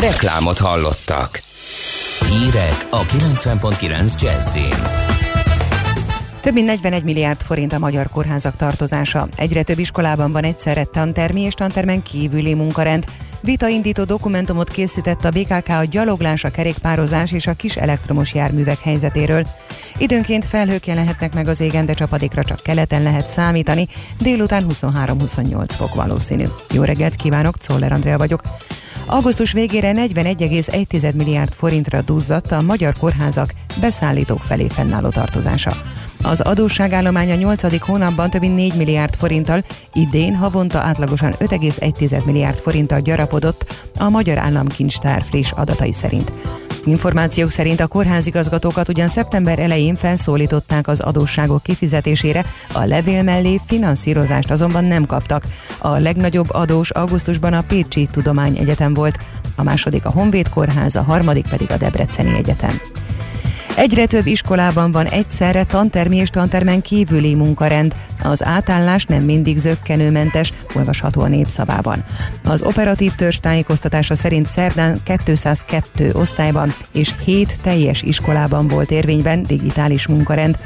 Reklámot hallottak. Hírek a 90.9 Jazzin. Több mint 41 milliárd forint a magyar kórházak tartozása. Egyre több iskolában van egyszerre tantermi és tantermen kívüli munkarend. Vitaindító dokumentumot készített a BKK a gyaloglás, a kerékpározás és a kis elektromos járművek helyzetéről. Időnként felhők jelenhetnek meg az égen, de csapadékra csak keleten lehet számítani. Délután 23-28 fok valószínű. Jó reggelt kívánok, Czoller Andrea vagyok. Augusztus végére 41,1 milliárd forintra duzzadt a magyar kórházak beszállítók felé fennálló tartozása. Az adósságállomány a 8. hónapban több mint 4 milliárd forinttal, idén havonta átlagosan 5,1 milliárd forinttal gyarapodott a Magyar Államkincstár friss adatai szerint. Információk szerint a kórházigazgatókat ugyan szeptember elején felszólították az adósságok kifizetésére, a levél mellé finanszírozást azonban nem kaptak. A legnagyobb adós augusztusban a Pécsi Tudományegyetem volt, a második a Honvéd Kórház, a harmadik pedig a Debreceni Egyetem. Egyre több iskolában van egyszerre tantermi és tantermen kívüli munkarend. Az átállás nem mindig zöggenőmentes, olvasható a népszavában. Az operatív törzs tájékoztatása szerint szerdán 202 osztályban és 7 teljes iskolában volt érvényben digitális munkarend.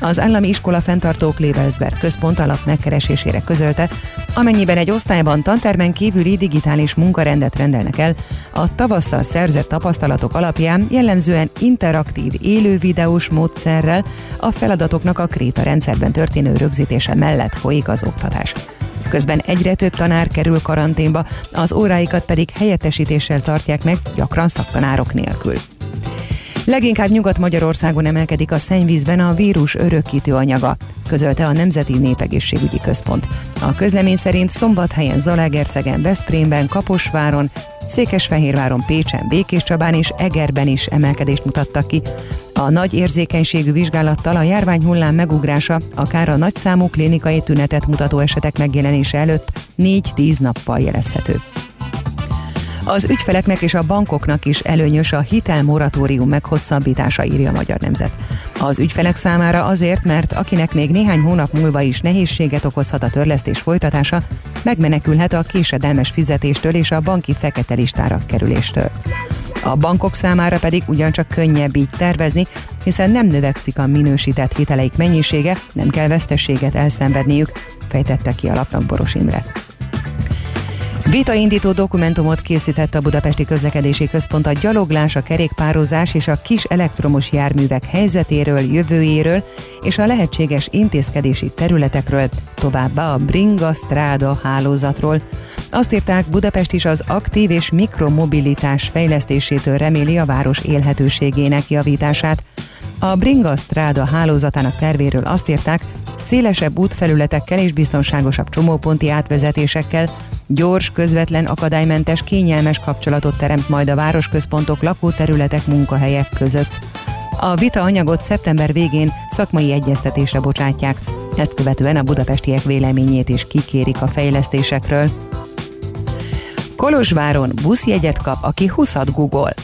Az állami iskola fenntartó Klebelsberg központ alap megkeresésére közölte, amennyiben egy osztályban tantermen kívüli digitális munkarendet rendelnek el, a tavasszal szerzett tapasztalatok alapján jellemzően interaktív élő videós módszerrel a feladatoknak a Kréta rendszerben történő rögzítése mellett folyik az oktatás. Közben egyre több tanár kerül karanténba, az óráikat pedig helyettesítéssel tartják meg, gyakran szaktanárok nélkül. Leginkább Nyugat-Magyarországon emelkedik a szennyvízben a vírus örökítő anyaga, közölte a Nemzeti Népegészségügyi Központ. A közlemény szerint Szombathelyen, Zalaegerszegen, Veszprémben, Kaposváron, Székesfehérváron, Pécsen, Békés Csabán és Egerben is emelkedést mutattak ki. A nagy érzékenységű vizsgálattal a járvány hullám megugrása akár a nagyszámú klinikai tünetet mutató esetek megjelenése előtt 4-10 nappal jelezhető. Az ügyfeleknek és a bankoknak is előnyös a hitelmoratórium meghosszabbítása, írja a Magyar Nemzet. Az ügyfelek számára azért, mert akinek még néhány hónap múlva is nehézséget okozhat a törlesztés folytatása, megmenekülhet a késedelmes fizetéstől és a banki fekete listára kerüléstől. A bankok számára pedig ugyancsak könnyebb így tervezni, hiszen nem növekszik a minősített hiteleik mennyisége, nem kell vesztességet elszenvedniük, fejtette ki a lapnak Boros Imre. Vitaindító dokumentumot készített a Budapesti Közlekedési Központ a gyaloglás, a kerékpározás és a kis elektromos járművek helyzetéről, jövőjéről és a lehetséges intézkedési területekről, továbbá a Bringa Stráda hálózatról. Azt írták, Budapest is az aktív és mikromobilitás fejlesztésétől reméli a város élhetőségének javítását. A Bringa Stráda hálózatának tervéről azt írták, szélesebb útfelületekkel és biztonságosabb csomóponti átvezetésekkel, gyors, közvetlen, akadálymentes, kényelmes kapcsolatot teremt majd a városközpontok lakóterületek munkahelyek között. A vita anyagot szeptember végén szakmai egyeztetésre bocsátják, ezt követően a budapestiek véleményét is kikérik a fejlesztésekről. Kolozsváron buszjegyet kap, aki 20 Google.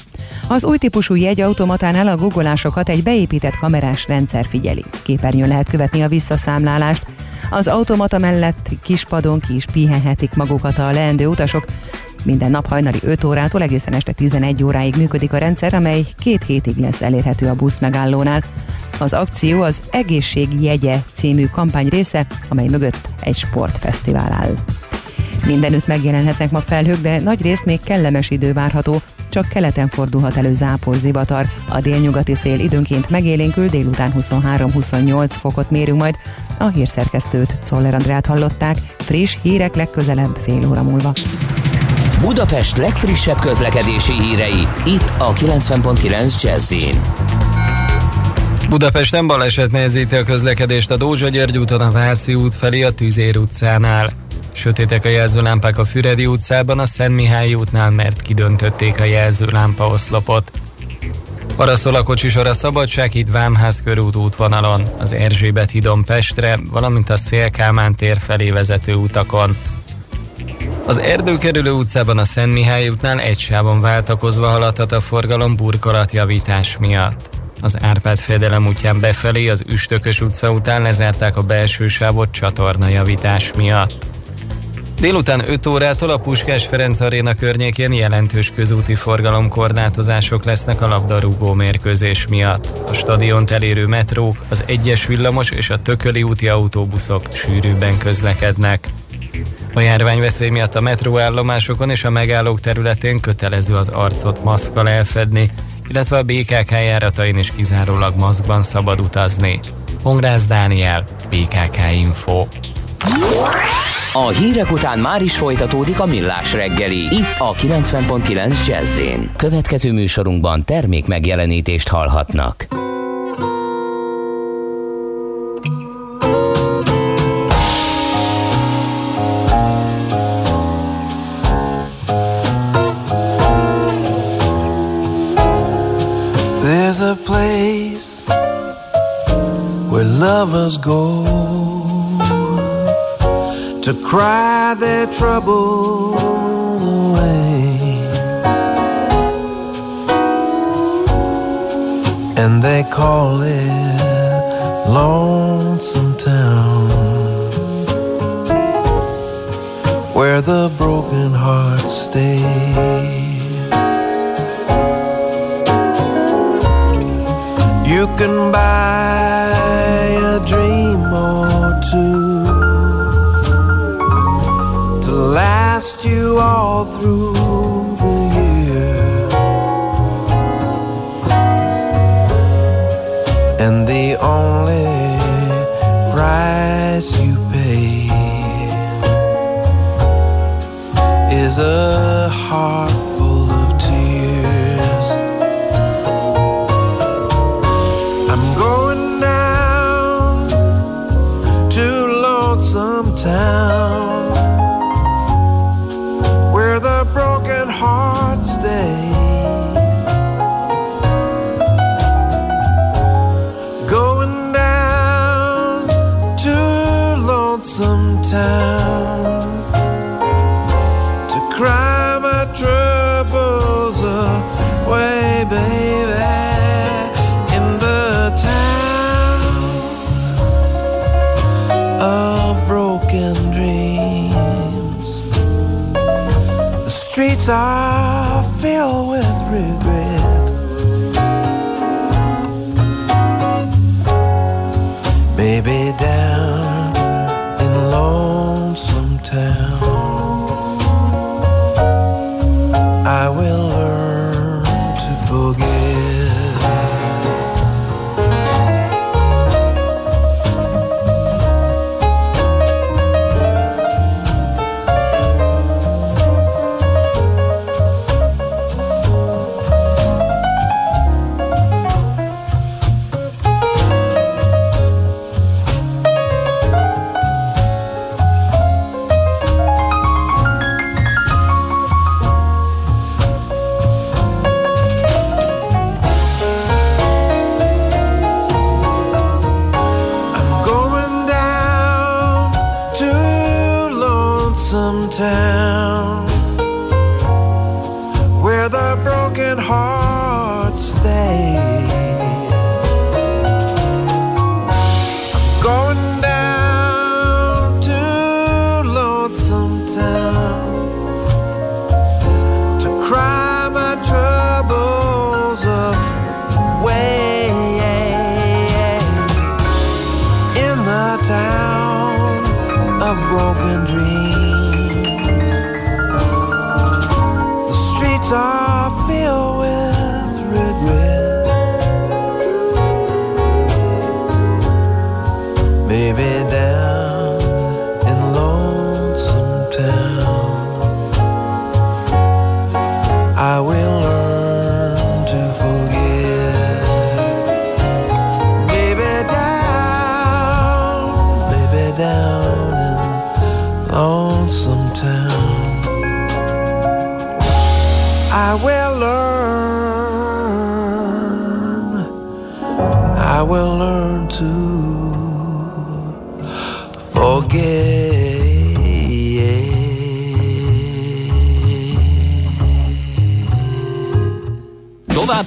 Az új típusú jegyautomatánál a guggolásokat egy beépített kamerás rendszer figyeli. Képernyőn lehet követni a visszaszámlálást. Az automata mellett kispadon ki is pihenhetik magukat a leendő utasok. Minden nap hajnali 5 órától egészen este 11 óráig működik a rendszer, amely két hétig lesz elérhető a busz megállónál. Az akció az Egészség jegye című kampány része, amely mögött egy sportfesztivál áll. Mindenütt megjelenhetnek ma felhők, de nagy részt még kellemes idő várható, csak keleten fordulhat elő zápor zivatar. A délnyugati szél időnként megélénkül, délután 23-28 fokot mérünk majd. A hírszerkesztőt, Czoller Andrát hallották, friss hírek legközelebb fél óra múlva. Budapest legfrissebb közlekedési hírei, itt a 90.9 jazz Budapesten baleset nehezíti a közlekedést a Dózsa György úton a Váci út felé a Tüzér utcánál. Sötétek a jelzőlámpák a Füredi utcában, a Szent Mihály útnál, mert kidöntötték a jelzőlámpa oszlopot. Paraszol a kocsisor a Szabadság híd Vámház körút útvonalon, az Erzsébet hídon Pestre, valamint a Szélkámán tér felé vezető utakon. Az Erdőkerülő utcában a Szent Mihály útnál egy sávon váltakozva haladhat a forgalom burkolatjavítás miatt. Az Árpád fedelem útján befelé az Üstökös utca után lezárták a belső sávot csatornajavítás miatt. Délután 5 órától a Puskás Ferenc Aréna környékén jelentős közúti forgalomkorlátozások lesznek a labdarúgó mérkőzés miatt. A stadiont elérő metró, az egyes villamos és a tököli úti autóbuszok sűrűbben közlekednek. A járványveszély miatt a metróállomásokon és a megállók területén kötelező az arcot maszkal elfedni, illetve a BKK járatain is kizárólag maszkban szabad utazni. Hongrász Dániel, BKK Info. A hírek után már is folytatódik a millás reggeli. Itt a 90.9 jazz Következő műsorunkban termék megjelenítést hallhatnak. There's a place where lovers go cry their troubles away. And they call it Lonesome Town, where the broken hearts stay. You can buy a dream or two you all through and dream.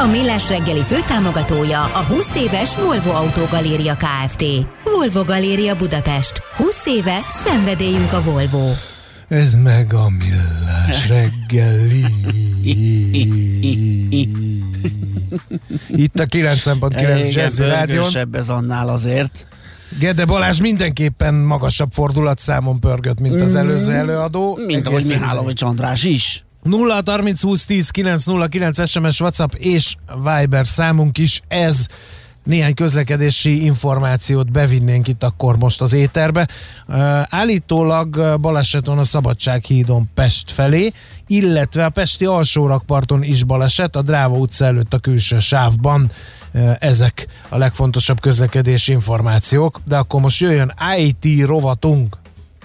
A Millás reggeli főtámogatója a 20 éves Volvo Autogaléria Kft. Volvo Galéria Budapest. 20 éve szenvedélyünk a Volvo. Ez meg a millás reggeli. Itt a 90.9 Jazzy Rádion. ez annál azért. Gede Balázs mindenképpen magasabb fordulatszámon pörgött, mint az előző előadó. Mint ahogy Mihálovics András is. 0 30 20 10 909 SMS, WhatsApp és Viber számunk is ez néhány közlekedési információt bevinnénk itt akkor most az éterbe. Állítólag baleset van a Szabadsághídon Pest felé, illetve a Pesti alsórakparton is baleset, a Dráva utca előtt a külső sávban. Ezek a legfontosabb közlekedési információk, de akkor most jöjjön IT rovatunk.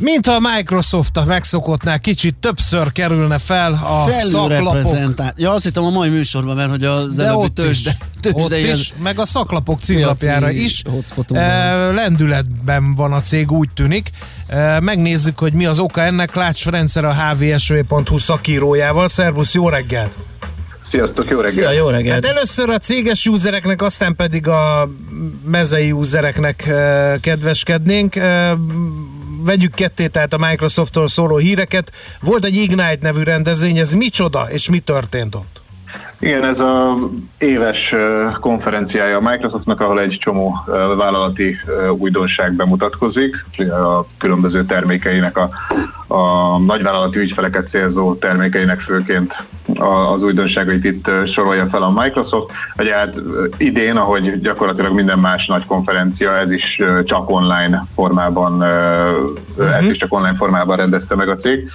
Mint a Microsoft a megszokottnál kicsit többször kerülne fel a szaklapok. Ja, azt hittem a mai műsorban, mert hogy az De előbbi tőzsde, tőzsde ott is, meg a szaklapok címlapjára is. E, lendületben van a cég, úgy tűnik. E, megnézzük, hogy mi az oka ennek. Lács Rendszer a hvsv.hu szakírójával. Szervusz, jó reggelt! Sziasztok, jó reggelt! Szia, jó reggelt! Hát először a céges usereknek, aztán pedig a mezei usereknek kedveskednénk vegyük ketté, tehát a Microsofttól szóló híreket. Volt egy Ignite nevű rendezvény, ez micsoda, és mi történt ott? Igen, ez a éves konferenciája a Microsoftnak, ahol egy csomó vállalati újdonság bemutatkozik, a különböző termékeinek, a, a nagyvállalati ügyfeleket célzó termékeinek főként az újdonságait itt sorolja fel a Microsoft. Ugye hát idén, ahogy gyakorlatilag minden más nagy konferencia, ez is csak online formában, uh-huh. ez is csak online formában rendezte meg a cég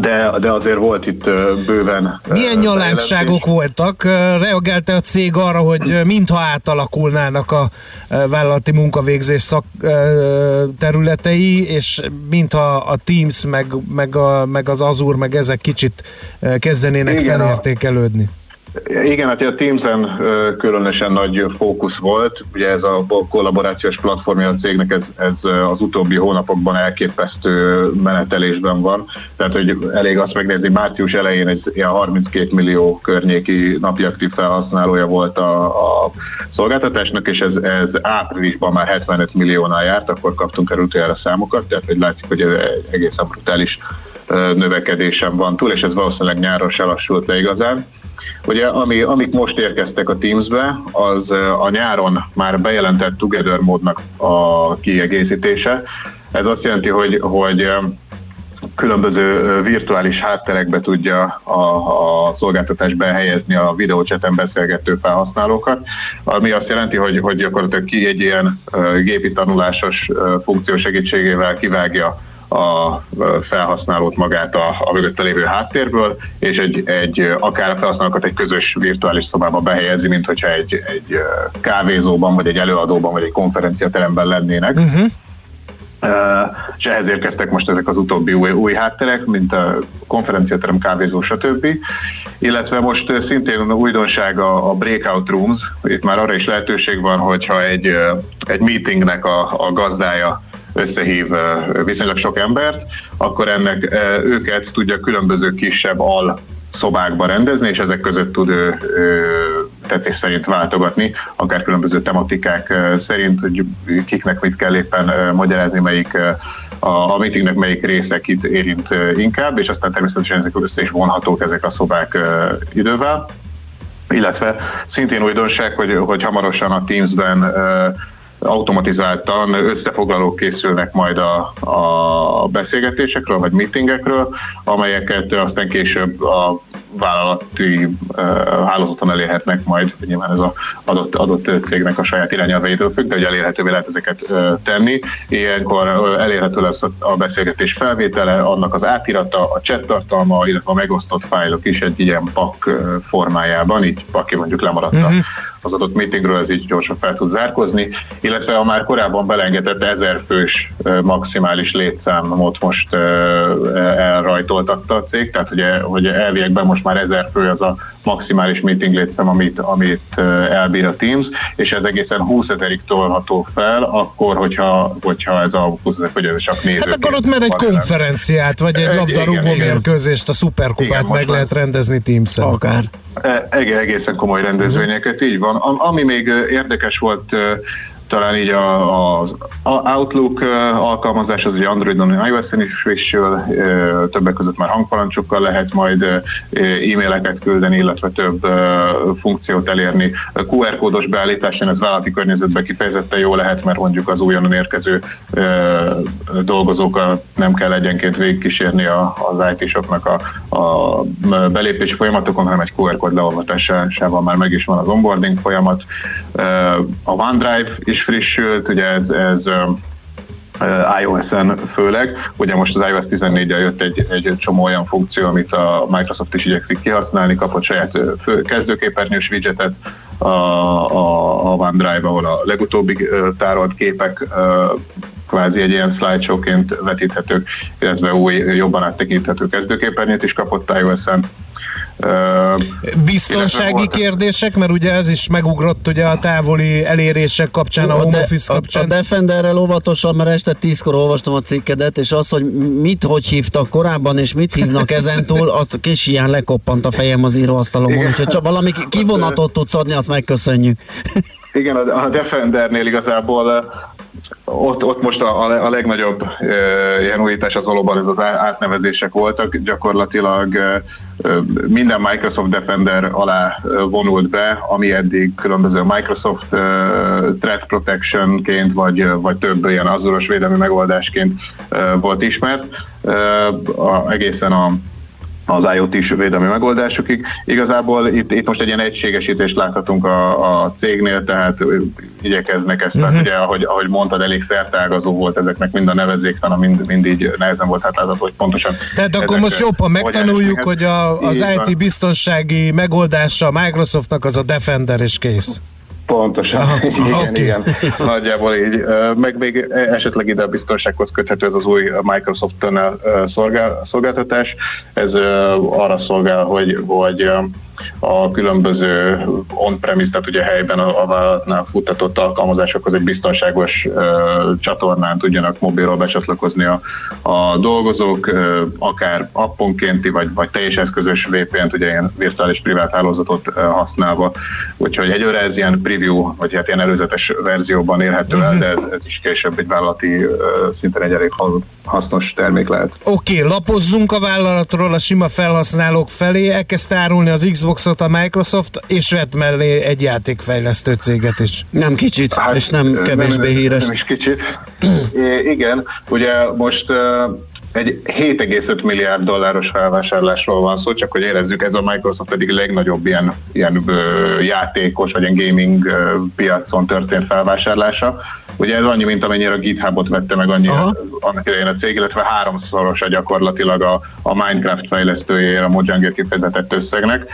de, de azért volt itt bőven... Milyen nyalánkságok voltak? Reagált a cég arra, hogy mintha átalakulnának a vállalati munkavégzés szak területei, és mintha a Teams, meg, meg, a, meg az Azure, meg ezek kicsit kezdenének Igen, felértékelődni? A igen, hát a Teams-en különösen nagy fókusz volt. Ugye ez a kollaborációs platformja a cégnek, ez, ez az utóbbi hónapokban elképesztő menetelésben van. Tehát, hogy elég azt megnézni, március elején egy ilyen 32 millió környéki napi aktív felhasználója volt a, a szolgáltatásnak, és ez, ez áprilisban már 75 milliónál járt, akkor kaptunk erről a számokat, tehát hogy látszik, hogy ez egészen brutális növekedésem van túl, és ez valószínűleg nyáron se lassult le igazán. Ugye, ami, amik most érkeztek a Teams-be, az a nyáron már bejelentett Together módnak a kiegészítése. Ez azt jelenti, hogy, hogy különböző virtuális hátterekbe tudja a, a szolgáltatás behelyezni a videócseten beszélgető felhasználókat, ami azt jelenti, hogy, hogy gyakorlatilag ki egy ilyen gépi tanulásos funkció segítségével kivágja a felhasználót magát a, a mögötte lévő háttérből, és egy, egy akár a felhasználókat egy közös virtuális szobába behelyezi, mint hogyha egy, egy kávézóban, vagy egy előadóban, vagy egy konferenciateremben lennének. Uh-huh. Uh, és ehhez érkeztek most ezek az utóbbi új, új hátterek, mint a konferenciaterem, kávézó, stb. Illetve most szintén újdonság a, a breakout rooms, itt már arra is lehetőség van, hogyha egy, egy meetingnek a, a gazdája összehív viszonylag sok embert, akkor ennek őket tudja különböző kisebb al szobákba rendezni, és ezek között tud ő, ő tetszés szerint váltogatni, akár különböző tematikák szerint, hogy kiknek mit kell éppen magyarázni, melyik a, a meetingnek melyik része kit érint inkább, és aztán természetesen ezek össze is vonhatók ezek a szobák idővel. Illetve szintén újdonság, hogy, hogy hamarosan a Teams-ben automatizáltan összefoglalók készülnek majd a, a beszélgetésekről, vagy meetingekről, amelyeket aztán később a vállalati hálózaton elérhetnek majd, nyilván ez az adott, adott cégnek a saját irányelveitől függ, de hogy elérhetővé lehet ezeket tenni. Ilyenkor elérhető lesz a, beszélgetés felvétele, annak az átirata, a chat tartalma, illetve a megosztott fájlok is egy ilyen pak formájában, így aki mondjuk lemaradta uh-huh az adott meetingről, ez így gyorsan fel tud zárkozni, illetve a már korábban belengedett ezer fős maximális létszámot most elrajtoltatta a cég, tehát ugye, hogy elviekben most már ezer fő az a maximális meeting létszám, amit, amit elbír a Teams, és ez egészen 20 ezerig tolható fel, akkor, hogyha, hogyha ez a 20 ezer, hogy ez csak néző. Hát akkor ott már egy konferenciát, vagy egy labdarúgó mérkőzést, a szuperkupát meg lehet rendezni Teams-en. Akár. E, egészen komoly rendezvényeket, így van. Ami még érdekes volt talán így az Outlook alkalmazás az ugye Androidon, iOS-en is frissül, többek között már hangparancsokkal lehet majd e-maileket küldeni, illetve több funkciót elérni. QR kódos beállításán ez vállalati környezetben kifejezetten jó lehet, mert mondjuk az újonnan érkező dolgozókkal nem kell egyenként végigkísérni az IT-soknak a, a belépési folyamatokon, hanem egy QR kód leolvasásával már meg is van az onboarding folyamat. A OneDrive is frissült, ugye ez, ez iOS-en főleg. Ugye most az iOS 14-el jött egy, egy csomó olyan funkció, amit a Microsoft is igyekszik kihasználni, kapott saját fő, kezdőképernyős widgetet a, a, a OneDrive, ahol a legutóbbi tárolt képek kvázi egy ilyen slideshowként vetíthetők, illetve új, jobban áttekinthető kezdőképernyőt is kapott iOS-en. Biztonsági kérdések, mert ugye ez is megugrott ugye a távoli elérések kapcsán, a, a home office kapcsán. A, a Defenderrel óvatosan, mert este tízkor olvastam a cikkedet, és az, hogy mit hogy hívtak korábban, és mit hívnak ezentúl, az kis ilyen lekoppant a fejem az íróasztalomon, úgyhogy csak valami kivonatot tudsz adni, azt megköszönjük. Igen, a Defendernél igazából ott, ott most a, a legnagyobb e, ilyen újítás az valóban ez az átnevezések voltak. Gyakorlatilag e, minden Microsoft Defender alá vonult be, ami eddig különböző Microsoft Threat Protection-ként, vagy, vagy több ilyen azuros védelmi megoldásként volt ismert. A, egészen a az IoT-s védelmi megoldásokig. Igazából itt, itt most egy ilyen egységesítést láthatunk a, a cégnél, tehát igyekeznek ezt, uh-huh. ugye, ahogy, ahogy mondtad, elég szertágazó volt ezeknek mind a nevezéktana, mind, mind így nehezen volt hát látható, hogy pontosan. Tehát akkor most jobban megtanuljuk, hogy a, az IT biztonsági megoldása Microsoftnak az a Defender és kész. Pontosan, Aha, igen, okay. igen, nagyjából így. Meg még esetleg ide a biztonsághoz köthető ez az új Microsoft Tunnel szolgáltatás. Ez arra szolgál, hogy, hogy a különböző on-premise, tehát ugye helyben a, a vállalatnál futtatott alkalmazásokhoz egy biztonságos uh, csatornán tudjanak mobilról becsatlakozni a, a dolgozók, uh, akár apponkénti, vagy, vagy teljes eszközös VPN-t, ugye ilyen virtuális privát hálózatot uh, használva. Úgyhogy egyőre ez ilyen preview, vagy hát ilyen előzetes verzióban érhető el, de ez, ez is később egy vállalati uh, szinten egy elég hasznos termék lehet. Oké, okay, lapozzunk a vállalatról a sima felhasználók felé, elkezdte árulni az Xbox Xboxot a Microsoft, és vett mellé egy játékfejlesztő céget is. Nem kicsit, hát, és nem kevésbé nem, híres. Nem is kicsit. é, igen, ugye most egy 7,5 milliárd dolláros felvásárlásról van szó, csak hogy érezzük, ez a Microsoft egyik legnagyobb ilyen, ilyen ö, játékos, vagy ilyen gaming ö, piacon történt felvásárlása. Ugye ez annyi, mint amennyire a GitHubot vette meg annyi, annak idején a cég, illetve háromszoros a gyakorlatilag a, a Minecraft fejlesztőjére a Mojang kifejezetett összegnek.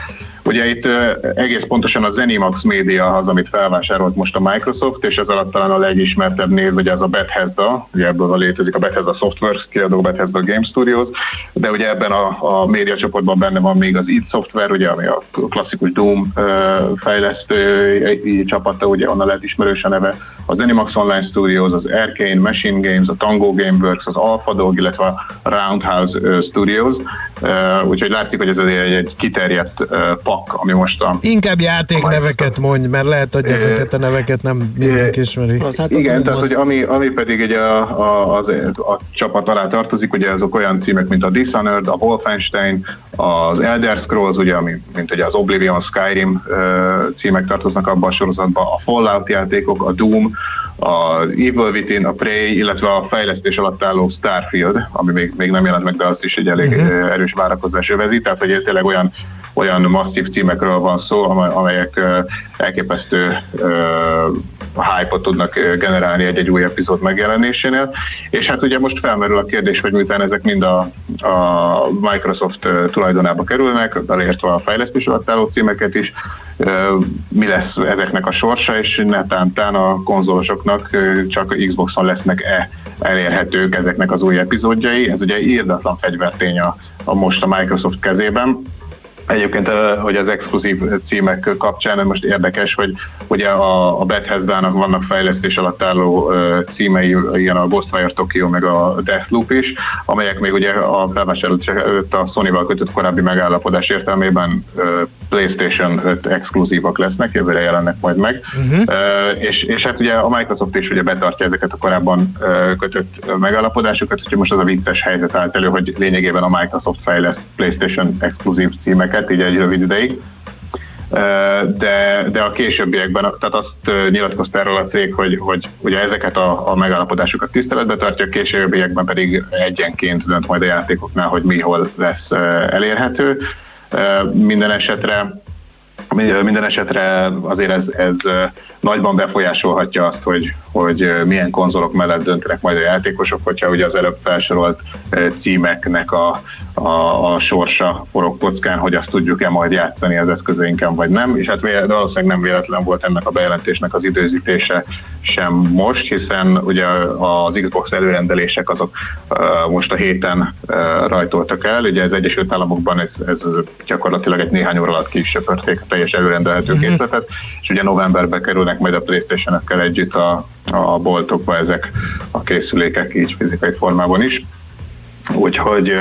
Ugye itt egész pontosan a Zenimax média az, amit felvásárolt most a Microsoft, és ez alatt talán a legismertebb név, ugye az a Bethesda, ugye ebből a létezik a Bethesda Software kiadó Bethesda Game Studios, de ugye ebben a, a média csoportban benne van még az id Software, ugye, ami a klasszikus Doom fejlesztő csapata, ugye onnan lehet ismerős a neve, az Zenimax Online Studios, az Arcane Machine Games, a Tango Gameworks, az AlphaDog, illetve a Roundhouse Studios, uh, úgyhogy látszik, hogy ez egy, egy kiterjedt uh, pak, ami most a... Inkább játékneveket mondj, mert lehet, hogy ezeket a neveket nem mindenki ismeri. Az, hát Igen, tehát hogy ami, ami pedig egy a, a, az, a csapat alá tartozik, ugye azok olyan címek, mint a Dishonored, a Wolfenstein, az Elder Scrolls, ugye, ami, mint ugye az Oblivion, Skyrim címek tartoznak abban a sorozatban, a Fallout játékok, a Doom, a Evil Within, a Prey, illetve a fejlesztés alatt álló Starfield, ami még, még nem jelent meg, de azt is egy elég uh-huh. erős várakozás övezi, tehát hogy ez tényleg olyan olyan masszív címekről van szó, amelyek elképesztő hype-ot tudnak generálni egy-egy új epizód megjelenésénél. És hát ugye most felmerül a kérdés, hogy miután ezek mind a, a Microsoft tulajdonába kerülnek, elértve a fejlesztés alatt álló címeket is, mi lesz ezeknek a sorsa, és netántán a konzolosoknak csak Xboxon lesznek-e elérhetők ezeknek az új epizódjai. Ez ugye írdatlan fegyvertény a, a most a Microsoft kezében Egyébként, hogy az exkluzív címek kapcsán, most érdekes, hogy ugye a, a Bethesda-nak vannak fejlesztés alatt álló címei, ilyen a Ghostwire Tokyo, meg a Deathloop is, amelyek még ugye a felvásárlás előtt a Sony-val kötött korábbi megállapodás értelmében PlayStation 5 exkluzívak lesznek, jövőre jelennek majd meg. Uh-huh. És, és hát ugye a Microsoft is ugye betartja ezeket a korábban kötött megállapodásokat, úgyhogy most az a vicces helyzet állt elő, hogy lényegében a Microsoft fejleszt PlayStation exkluzív címeket, őket így egy rövid ideig. De, de a későbbiekben, tehát azt nyilatkozta erről a cég, hogy, hogy ugye ezeket a, a megállapodásokat tiszteletbe tartja, a későbbiekben pedig egyenként dönt majd a játékoknál, hogy mi hol lesz elérhető. Minden esetre minden esetre azért ez, ez nagyban befolyásolhatja azt, hogy, hogy milyen konzolok mellett döntenek majd a játékosok, hogyha ugye az előbb felsorolt címeknek a, a, a sorsa forog kockán, hogy azt tudjuk-e majd játszani az eszközeinken, vagy nem, és hát valószínűleg nem véletlen volt ennek a bejelentésnek az időzítése sem most, hiszen ugye az Xbox előrendelések azok uh, most a héten uh, rajtoltak el, ugye az Egyesült Államokban ez, ez gyakorlatilag egy néhány óra alatt ki is söpörték a teljes előrendelhető mm-hmm. készletet, és ugye novemberbe kerülnek majd a Playstation-ekkel együtt a, a boltokba ezek a készülékek így fizikai formában is. Úgyhogy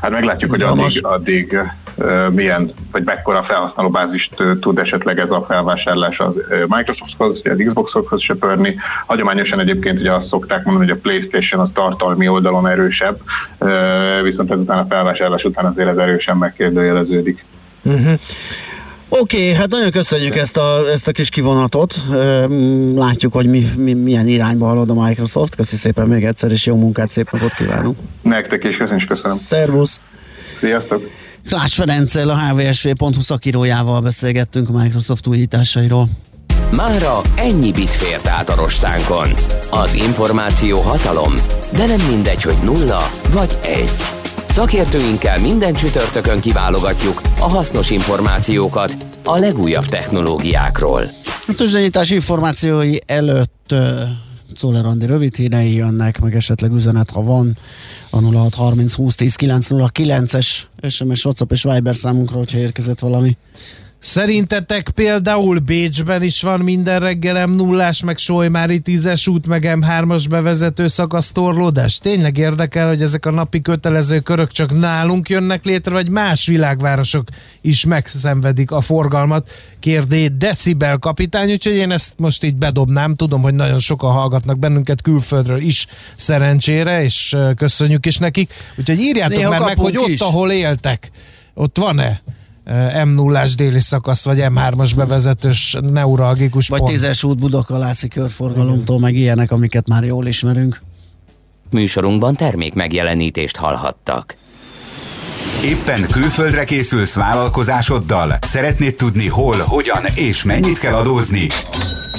hát meglátjuk, hogy addig, addig milyen, vagy mekkora felhasználóbázist tud esetleg ez a felvásárlás az Microsofthoz, vagy az Xboxokhoz söpörni. Hagyományosan egyébként ugye azt szokták mondani, hogy a PlayStation az tartalmi oldalon erősebb, viszont ezután a felvásárlás után azért ez erősen megkérdőjeleződik. Uh-huh. Oké, okay, hát nagyon köszönjük ezt a, ezt a kis kivonatot. Látjuk, hogy mi, mi, milyen irányba halad a Microsoft. Köszi szépen még egyszer, és jó munkát, szép napot kívánunk. Nektek is, köszönjük, köszönöm. Szervusz! Sziasztok! Klács Ferenccel, a hvsv.hu szakírójával beszélgettünk a Microsoft újításairól. Mára ennyi bit fért át a rostánkon. Az információ hatalom, de nem mindegy, hogy nulla vagy egy. Szakértőinkkel minden csütörtökön kiválogatjuk a hasznos információkat a legújabb technológiákról. A tőzsdenyítás információi előtt Czoller Andi rövid hírei jönnek, meg esetleg üzenet, ha van, a 0630 20 10 es SMS, WhatsApp és Viber számunkra, hogyha érkezett valami. Szerintetek például Bécsben is van minden reggel m 0 meg Solymári 10-es út, meg M3-as bevezető szakasz torlódás? Tényleg érdekel, hogy ezek a napi kötelező körök csak nálunk jönnek létre, vagy más világvárosok is megszenvedik a forgalmat? Kérdé Decibel kapitány, úgyhogy én ezt most így bedobnám. Tudom, hogy nagyon sokan hallgatnak bennünket külföldről is szerencsére, és köszönjük is nekik. Úgyhogy írjátok Néha már meg, hogy ott, is. ahol éltek, ott van-e m 0 déli szakasz, vagy M3-as bevezetős neuralgikus Vagy pont. 10-es út Budakalászi körforgalomtól, meg ilyenek, amiket már jól ismerünk. Műsorunkban termék megjelenítést hallhattak. Éppen külföldre készülsz vállalkozásoddal? Szeretnéd tudni hol, hogyan és mennyit kell adózni?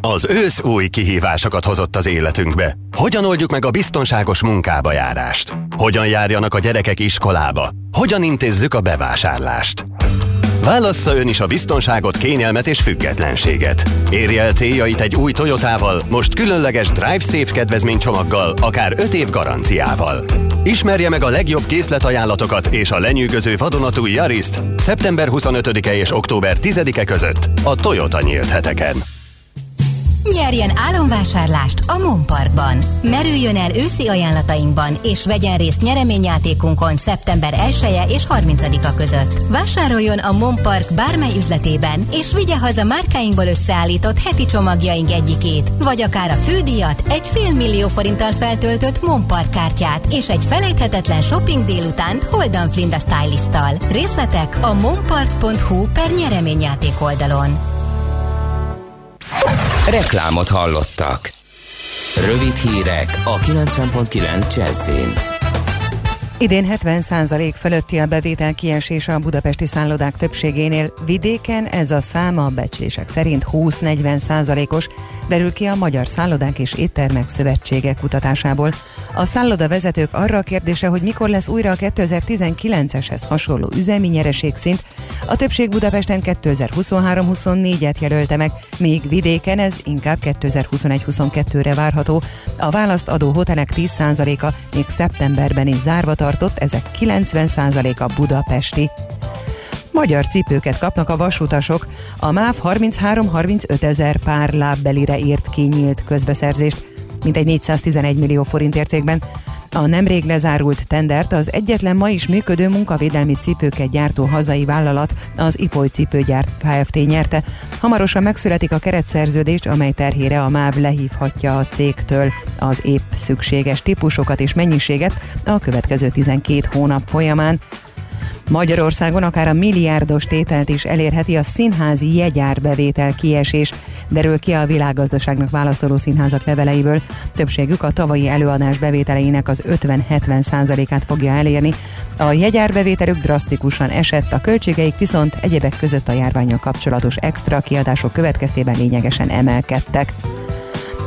az ősz új kihívásokat hozott az életünkbe. Hogyan oldjuk meg a biztonságos munkába járást? Hogyan járjanak a gyerekek iskolába? Hogyan intézzük a bevásárlást? Válassza ön is a biztonságot, kényelmet és függetlenséget. Érje el céljait egy új Toyotával, most különleges Drive Safe kedvezménycsomaggal, akár 5 év garanciával. Ismerje meg a legjobb készletajánlatokat és a lenyűgöző vadonatúj Yariszt szeptember 25-e és október 10-e között a Toyota nyílt heteken. Nyerjen álomvásárlást a Mon Parkban. Merüljön el őszi ajánlatainkban, és vegyen részt nyereményjátékunkon szeptember 1 -e és 30-a között. Vásároljon a Mon Park bármely üzletében, és vigye haza márkáinkból összeállított heti csomagjaink egyikét, vagy akár a fődíjat, egy fél millió forinttal feltöltött Mon Park kártyát, és egy felejthetetlen shopping délutánt Holdan Flinda stylisttal. Részletek a monpark.hu per nyereményjáték oldalon. Reklámot hallottak. Rövid hírek a 90.9 Jazzin. Idén 70% fölötti a bevétel kiesése a budapesti szállodák többségénél. Vidéken ez a száma a becslések szerint 20-40%-os, derül ki a Magyar Szállodák és Éttermek Szövetsége kutatásából. A szálloda vezetők arra a kérdése, hogy mikor lesz újra a 2019-eshez hasonló üzemi nyereségszint, a többség Budapesten 2023-24-et jelölte meg, míg vidéken ez inkább 2021-22-re várható. A választ adó hotelek 10%-a még szeptemberben is zárva tartott, ezek 90%-a budapesti. Magyar cipőket kapnak a vasutasok. A MÁV 33-35 ezer pár lábbelire írt ki nyílt közbeszerzést, mintegy 411 millió forint értékben. A nemrég lezárult tendert az egyetlen ma is működő munkavédelmi cipőket gyártó hazai vállalat, az Ipoly Cipőgyárt Kft. nyerte. Hamarosan megszületik a keretszerződés, amely terhére a MÁV lehívhatja a cégtől az épp szükséges típusokat és mennyiséget a következő 12 hónap folyamán. Magyarországon akár a milliárdos tételt is elérheti a színházi jegyárbevétel kiesés, derül ki a világgazdaságnak válaszoló színházak leveleiből. Többségük a tavalyi előadás bevételeinek az 50-70 százalékát fogja elérni. A jegyárbevételük drasztikusan esett, a költségeik viszont egyebek között a járványok kapcsolatos extra kiadások következtében lényegesen emelkedtek.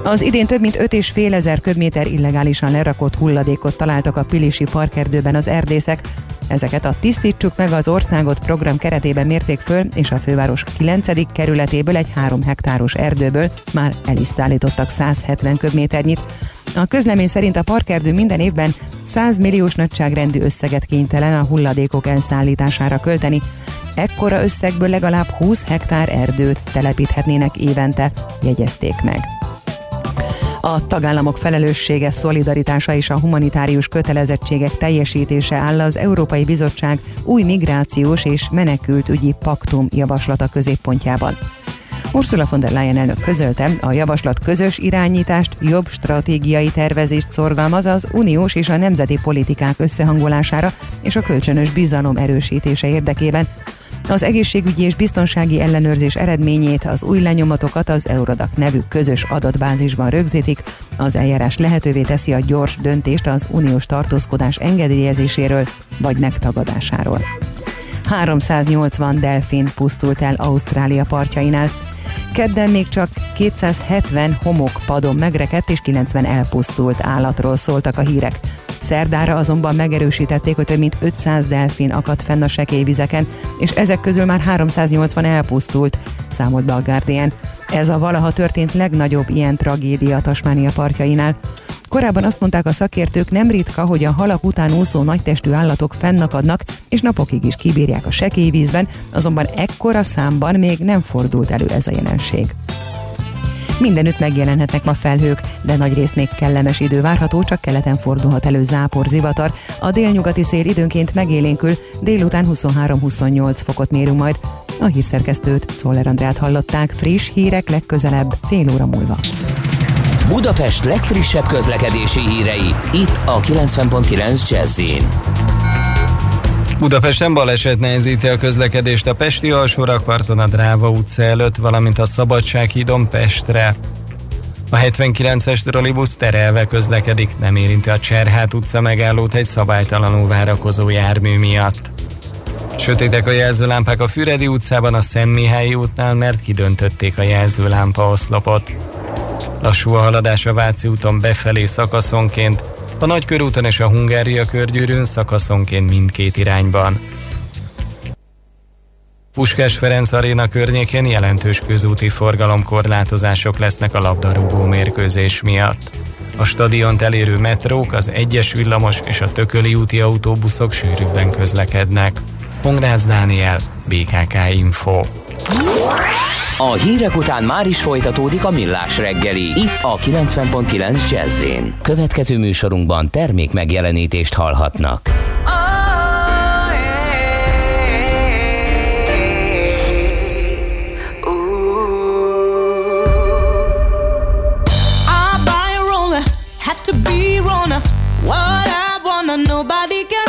Az idén több mint 5,5 ezer köbméter illegálisan lerakott hulladékot találtak a Pilisi parkerdőben az erdészek. Ezeket a Tisztítsuk meg az országot program keretében mérték föl, és a főváros 9. kerületéből egy 3 hektáros erdőből már el is szállítottak 170 köbméternyit. A közlemény szerint a parkerdő minden évben 100 milliós nagyságrendű összeget kénytelen a hulladékok elszállítására költeni. Ekkora összegből legalább 20 hektár erdőt telepíthetnének évente, jegyezték meg. A tagállamok felelőssége, szolidaritása és a humanitárius kötelezettségek teljesítése áll az Európai Bizottság új migrációs és menekült ügyi paktum javaslata középpontjában. Ursula von der Leyen elnök közölte, a javaslat közös irányítást, jobb stratégiai tervezést szorgalmaz az uniós és a nemzeti politikák összehangolására és a kölcsönös bizalom erősítése érdekében, az egészségügyi és biztonsági ellenőrzés eredményét, az új lenyomatokat az Eurodac nevű közös adatbázisban rögzítik. Az eljárás lehetővé teszi a gyors döntést az uniós tartózkodás engedélyezéséről vagy megtagadásáról. 380 delfin pusztult el Ausztrália partjainál. Kedden még csak 270 homokpadon megrekedt és 90 elpusztult állatról szóltak a hírek. Szerdára azonban megerősítették, hogy több mint 500 delfin akadt fenn a sekély vizeken, és ezek közül már 380 elpusztult, számolt be a Guardian. Ez a valaha történt legnagyobb ilyen tragédia Tasmánia partjainál. Korábban azt mondták a szakértők, nem ritka, hogy a halak után úszó nagytestű állatok fennakadnak, és napokig is kibírják a sekély vízben, azonban ekkora számban még nem fordult elő ez a jelenség. Mindenütt megjelenhetnek ma felhők, de nagy részt még kellemes idő várható, csak keleten fordulhat elő zápor, zivatar. A délnyugati szél időnként megélénkül, délután 23-28 fokot mérünk majd. A hírszerkesztőt, Szoller Andrát hallották, friss hírek legközelebb, fél óra múlva. Budapest legfrissebb közlekedési hírei, itt a 90.9 jazz Budapesten baleset nehezíti a közlekedést a Pesti alsórakparton a Dráva utca előtt, valamint a Szabadsághídon Pestre. A 79-es trollibusz terelve közlekedik, nem érinti a Cserhát utca megállót egy szabálytalanul várakozó jármű miatt. Sötétek a jelzőlámpák a Füredi utcában a Szent Mihályi útnál, mert kidöntötték a jelzőlámpa oszlopot. Lassú a haladás a Váci úton befelé szakaszonként, a Nagykörúton és a Hungária körgyűrűn szakaszonként mindkét irányban. Puskás Ferenc Aréna környékén jelentős közúti forgalomkorlátozások lesznek a labdarúgó mérkőzés miatt. A stadiont elérő metrók, az egyes villamos és a tököli úti autóbuszok sűrűbben közlekednek. Pongrász Dániel, BKK Info. A hírek után már is folytatódik a millás reggeli. Itt a 90.9 jazz Következő műsorunkban termék megjelenítést hallhatnak.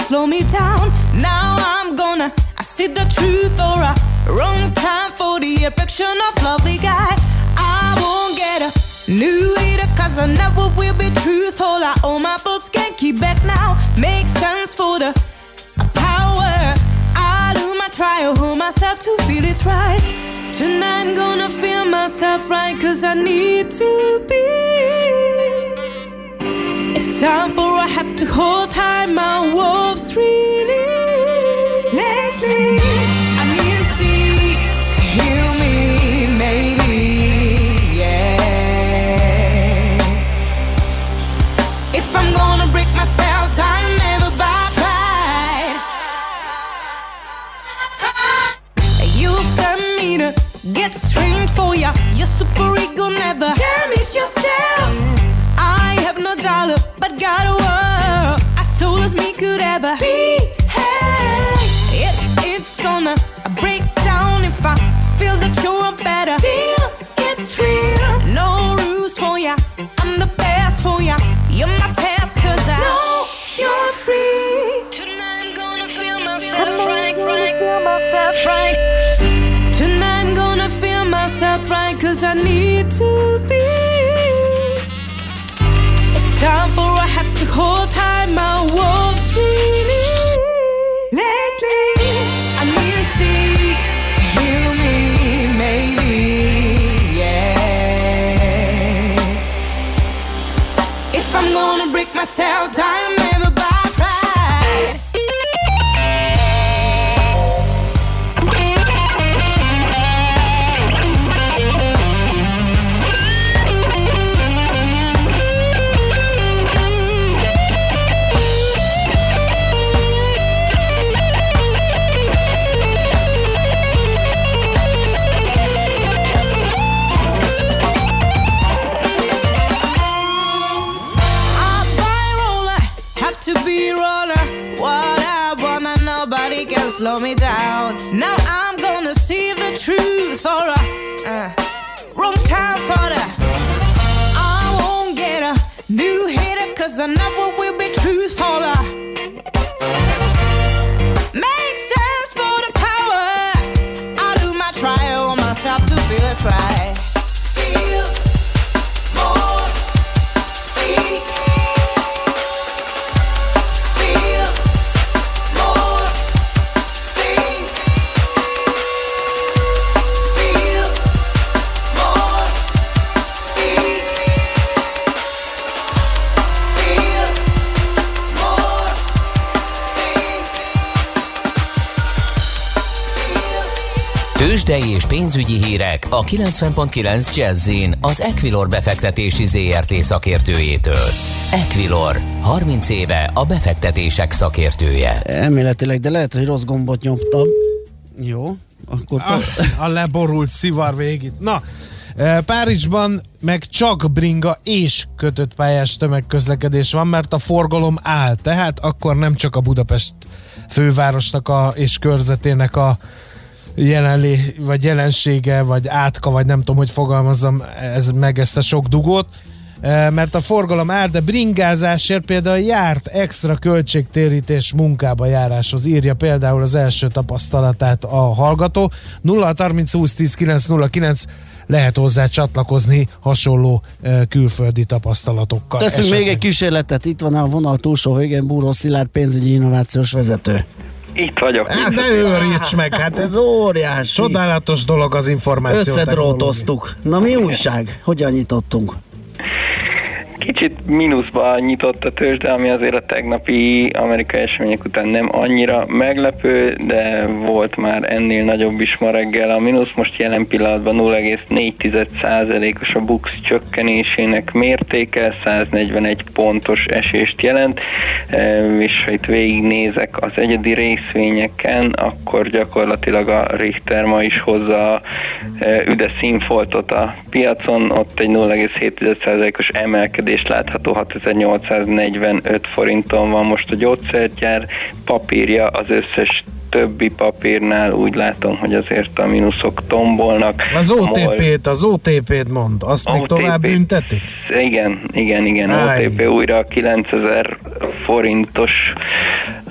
slow me down. Now I'm gonna, I see the truth or I for the affection of lovely guy. I won't get a new leader, cause I never will be truthful. I owe my thoughts, can't keep back now. Makes sense for the power. I do my trial, hold myself to feel it right. Tonight I'm gonna feel myself right, cause I need to be. It's time for I have to hold tight my wolves really get strange for ya. Your super ego never damage yourself. I have no dollar, but got a world as tall as me could ever be. Hey, it's it's gonna break down if I feel that you're better. Deal, I need to be. It's time for I have to hold tight my wolves really. Lately, I need to see, heal me, maybe, yeah. If I'm gonna break myself down, another pénzügyi hírek a 90.9 jazz az Equilor befektetési ZRT szakértőjétől. Equilor, 30 éve a befektetések szakértője. Elméletileg, de lehet, hogy rossz gombot nyomtam. Jó, akkor... A, a leborult szivar végig. Na, eh, Párizsban meg csak bringa és kötött pályás tömegközlekedés van, mert a forgalom áll. Tehát akkor nem csak a Budapest fővárosnak a, és körzetének a jelenlé, vagy jelensége, vagy átka, vagy nem tudom, hogy fogalmazzam ez, meg ezt a sok dugót, Eh, mert a forgalom áll, de bringázásért például járt extra költségtérítés munkába járáshoz, írja például az első tapasztalatát a hallgató. 0 30 20 10 909 lehet hozzá csatlakozni hasonló eh, külföldi tapasztalatokkal. Teszünk Esetleg. még egy kísérletet, itt van a vonal túlsó végén Búró Szilárd pénzügyi innovációs vezető. Itt vagyok. Hát ne őríts meg, hát ez óriási. csodálatos dolog az információ. Összedrótoztuk. Na mi újság? Hogyan nyitottunk? Kicsit mínuszba nyitott a tőzsde, ami azért a tegnapi amerikai események után nem annyira meglepő, de volt már ennél nagyobb is ma reggel. A mínusz most jelen pillanatban 0,4%-os a BUX csökkenésének mértéke, 141 pontos esést jelent, és ha itt végignézek az egyedi részvényeken, akkor gyakorlatilag a Richter ma is hozza üde színfoltot a piacon, ott egy 0,7%-os emelkedés látható, 6845 forinton van most a gyógyszergyár papírja, az összes többi papírnál úgy látom, hogy azért a mínuszok tombolnak. Az OTP-t, az OTP-t mond, azt OTP, még tovább büntetik? Igen, igen, igen. Áj. OTP újra 9000 forintos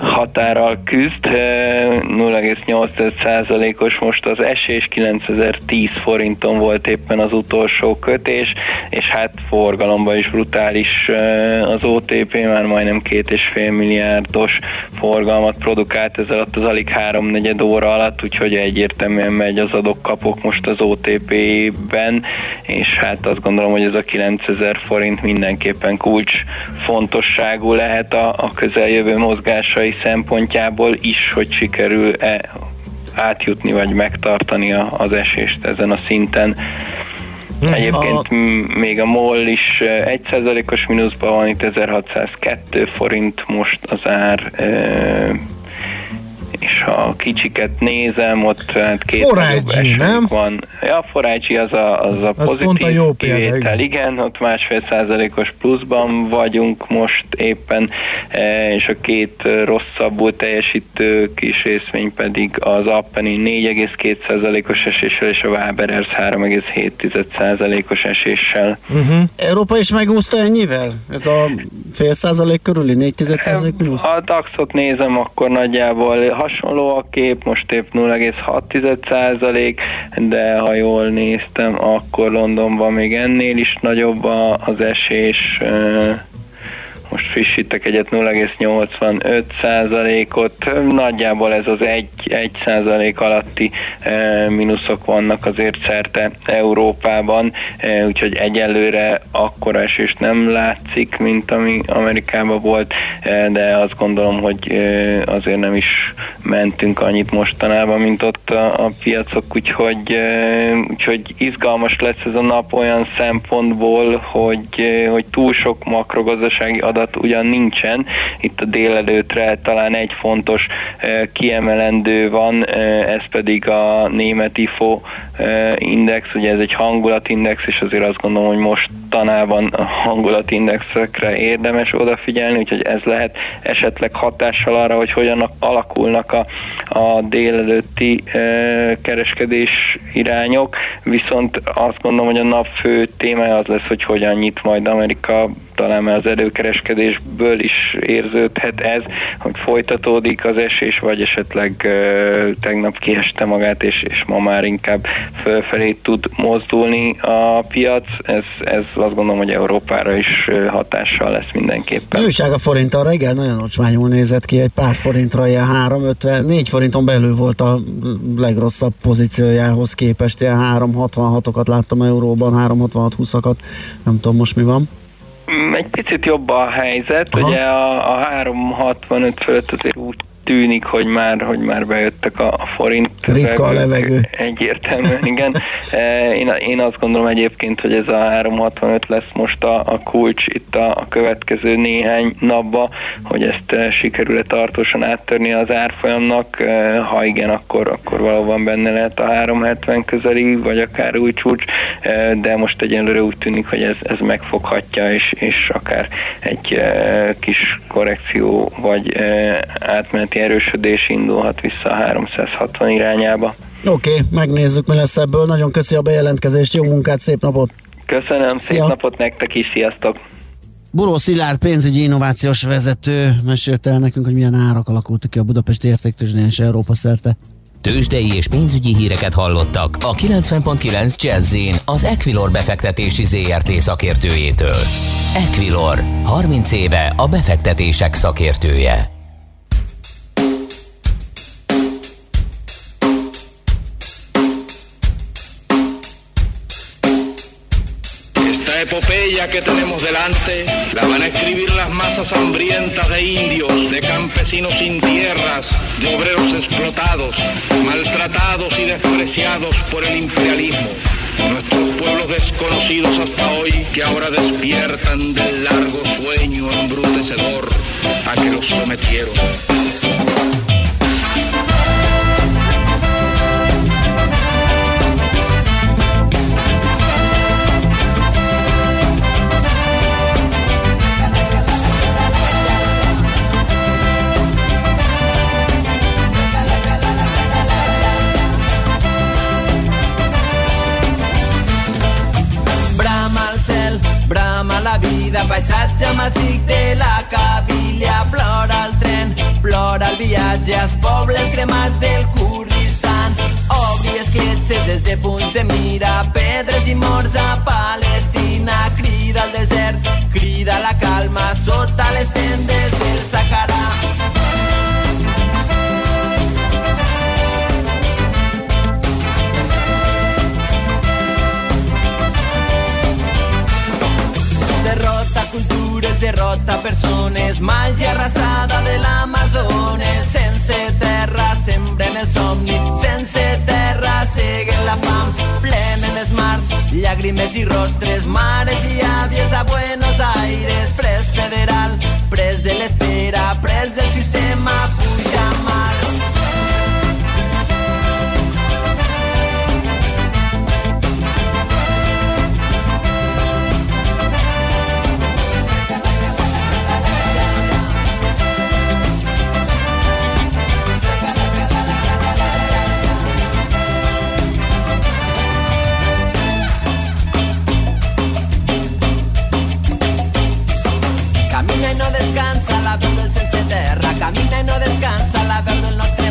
határral küzd, 0,8%-os most az esés, 9010 forinton volt éppen az utolsó kötés, és hát forgalomban is brutális az OTP, már majdnem két és fél milliárdos forgalmat produkált ez alatt az alig háromnegyed óra alatt, úgyhogy egyértelműen megy az adok-kapok most az OTP-ben, és hát azt gondolom, hogy ez a 9000 forint mindenképpen kulcs fontosságú lehet a, a közeljövő mozgásai szempontjából is, hogy sikerül-e átjutni vagy megtartani a, az esést ezen a szinten. Egyébként a... még a MOL is 1%-os mínuszban van, itt 1602 forint most az ár és ha a kicsiket nézem, ott hát két Forágyi, nem? van. Ja, Forágyi az a, az a az pozitív a jó kivétel, igen, ott másfél százalékos pluszban vagyunk most éppen, e, és a két rosszabbul teljesítő kis részvény pedig az Appeni 4,2 százalékos eséssel, és a Waberers 3,7 százalékos eséssel. Uh-huh. Európa is megúszta ennyivel? Ez a fél százalék körüli, 4 százalék mínusz? A DAX-ot nézem, akkor nagyjából hasonló a kép, most épp 0,6% de ha jól néztem, akkor Londonban még ennél is nagyobb az esés, most frissítek egyet 0,85 százalékot, nagyjából ez az 1, 1 százalék alatti e, mínuszok vannak azért szerte Európában, e, úgyhogy egyelőre akkora esést nem látszik, mint ami Amerikában volt, e, de azt gondolom, hogy e, azért nem is mentünk annyit mostanában, mint ott a, a piacok, úgyhogy, e, úgyhogy izgalmas lesz ez a nap olyan szempontból, hogy, e, hogy túl sok makrogazdasági adat adat ugyan nincsen, itt a délelőtre talán egy fontos kiemelendő van, ez pedig a német IFO index, ugye ez egy hangulatindex, és azért azt gondolom, hogy most tanában a hangulatindexekre érdemes odafigyelni, úgyhogy ez lehet esetleg hatással arra, hogy hogyan alakulnak a, a délelőtti kereskedés irányok, viszont azt gondolom, hogy a nap fő témája az lesz, hogy hogyan nyit majd Amerika talán már az előkereskedésből is érződhet ez, hogy folytatódik az esés, vagy esetleg tegnap kieste magát, és, és ma már inkább fölfelé tud mozdulni a piac. Ez, ez azt gondolom, hogy Európára is hatással lesz mindenképpen. Újság a forint arra, igen, nagyon ocsmányul nézett ki, egy pár forintra ilyen 350, 4 forinton belül volt a legrosszabb pozíciójához képest, ilyen 366-okat láttam euróban, 366-20-akat, nem tudom most mi van. Egy picit jobb a helyzet, Aha. ugye a, a 365 fölött azért úgy tűnik, hogy már, hogy már bejöttek a, a forint. Ritka a levegő. Egyértelműen, igen. E, én, én azt gondolom egyébként, hogy ez a 365 lesz most a, a kulcs itt a, a következő néhány napba, hogy ezt e, sikerül-e tartósan áttörni az árfolyamnak. E, ha igen, akkor, akkor valóban benne lehet a 370 közeli, vagy akár új csúcs, de most egyenlőre úgy tűnik, hogy ez, ez megfoghatja, és, és akár egy kis korrekció, vagy átmeneti erősödés indulhat vissza a 360 irányába. Oké, okay, megnézzük, mi lesz ebből. Nagyon köszi a bejelentkezést, jó munkát, szép napot! Köszönöm, Szia. szép napot nektek is, sziasztok! Buró Szilárd pénzügyi innovációs vezető mesélte el nekünk, hogy milyen árak alakultak ki a Budapesti értéktőzsdén és Európa szerte. Tőzsdei és pénzügyi híreket hallottak a 90.9 jazz az Equilor befektetési ZRT szakértőjétől. Equilor, 30 éve a befektetések szakértője. Epopeya que tenemos delante la van a escribir las masas hambrientas de indios, de campesinos sin tierras, de obreros explotados, maltratados y despreciados por el imperialismo. Nuestros pueblos desconocidos hasta hoy que ahora despiertan del largo sueño embrutecedor a que los sometieron. Vida, paisatge massic de la Cabília, plora el tren, plora el viatge als pobles cremats del Kurdistan. Obri escletxes des de punts de mira, pedres i morts a Palestina, crida al desert, crida la calma sota les tendes del Sahara. Derrota persones, màgia arrasada de l'Amazones. Sense terra sembren el somni, sense terra seguen la fam. Plenen els mars, llàgrimes i rostres, mares i àvies a Buenos Aires. Pres federal, pres de l'espera, pres del sistema, puja. Descansa la veu del sense. Camina i no descansa la veu del nostre.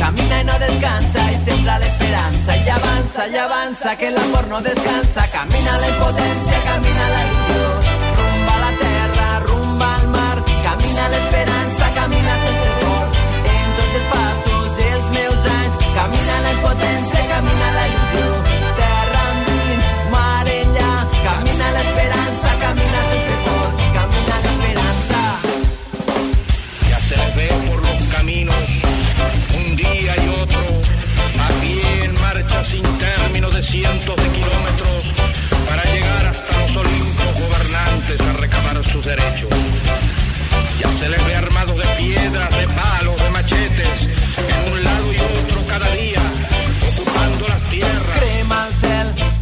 Camina i no descansa i sembra l'esperança. I avança, i avança, que l'amor no descansa. Camina la impotència, camina la il·lusió. Rumba la terra, rumba al mar. Camina l'esperança, camina sense por. En tots els passos dels meus. Camina la impotència, camina la il·lusió.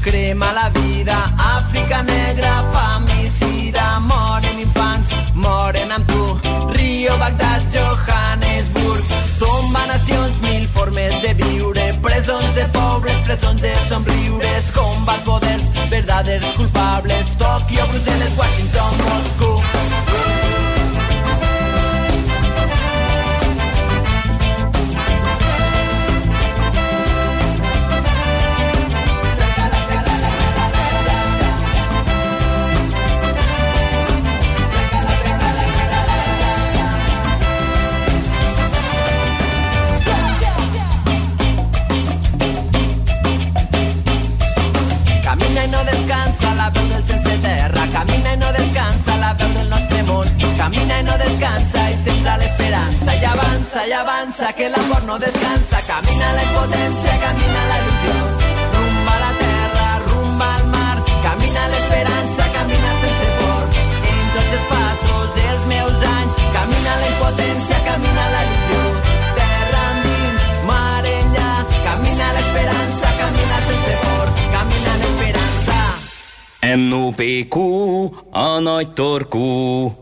Crema la vida, Àfrica negra, famicida, moren infants, moren amb tu, Rio, Bagdad, Johannesburg, tomba nacions, mil formes de viure, presons de pobles, presons de somriures, combat poders, verdaders culpables, Tòquio, Brussel·les, Washington, Moscou. Camina i no descansa i sembra l'esperança. I avança, i avança, que l'amor no descansa. Camina la impotència, camina la il·lusió. Rumba la terra, rumba al mar. Camina l'esperança, camina sense por. En tots els passos, els meus anys. Camina la impotència, camina la il·lusió. Terra mar enllà. Camina l'esperança, camina sense por. Camina l'esperança. NOPQ, a nagy torkú.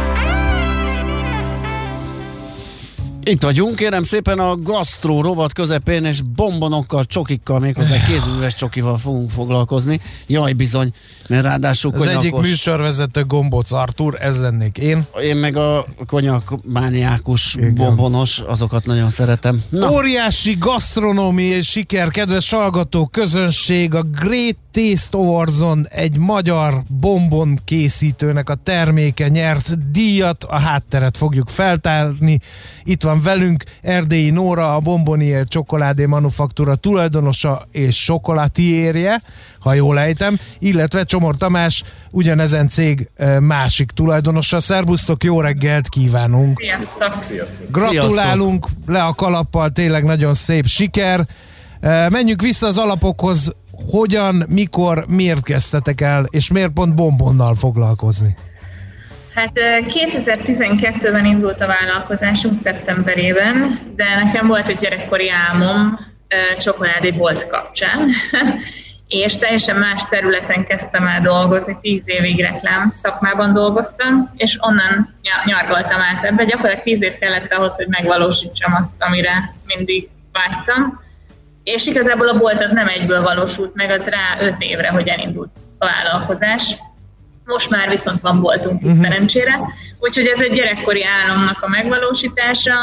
Itt vagyunk, kérem szépen a gasztró rovat közepén, és bombonokkal, csokikkal, méghozzá kézműves csokival fogunk foglalkozni. Jaj, bizony, mert ráadásul Az konyakos. egyik műsorvezető Gombóc Artur, ez lennék én. Én meg a konyakmániákus bombonos, azokat nagyon szeretem. Na. Óriási gasztronómiai siker, kedves hallgató közönség, a Great Taste Awards-on egy magyar bombon készítőnek a terméke nyert díjat, a hátteret fogjuk feltárni. Itt van velünk Erdélyi Nóra, a Bombonier Csokoládé Manufaktúra tulajdonosa és sokolatiérje, ha jól ejtem, illetve Csomor Tamás, ugyanezen cég másik tulajdonosa. Szerbusztok, jó reggelt kívánunk! Sziasztok! Sziasztok! Gratulálunk le a kalappal, tényleg nagyon szép siker. Menjünk vissza az alapokhoz, hogyan, mikor, miért kezdtetek el, és miért pont bombonnal foglalkozni? Hát ö, 2012-ben indult a vállalkozásunk szeptemberében, de nekem volt egy gyerekkori álmom ö, csokoládébolt kapcsán, és teljesen más területen kezdtem el dolgozni, tíz évig reklám szakmában dolgoztam, és onnan ny- nyargaltam át ebbe. Gyakorlatilag tíz év kellett ahhoz, hogy megvalósítsam azt, amire mindig vágytam. És igazából a bolt az nem egyből valósult meg, az rá öt évre, hogy elindult a vállalkozás. Most már viszont van boltunk is Mhm. szerencsére, úgyhogy ez egy gyerekkori álomnak a megvalósítása,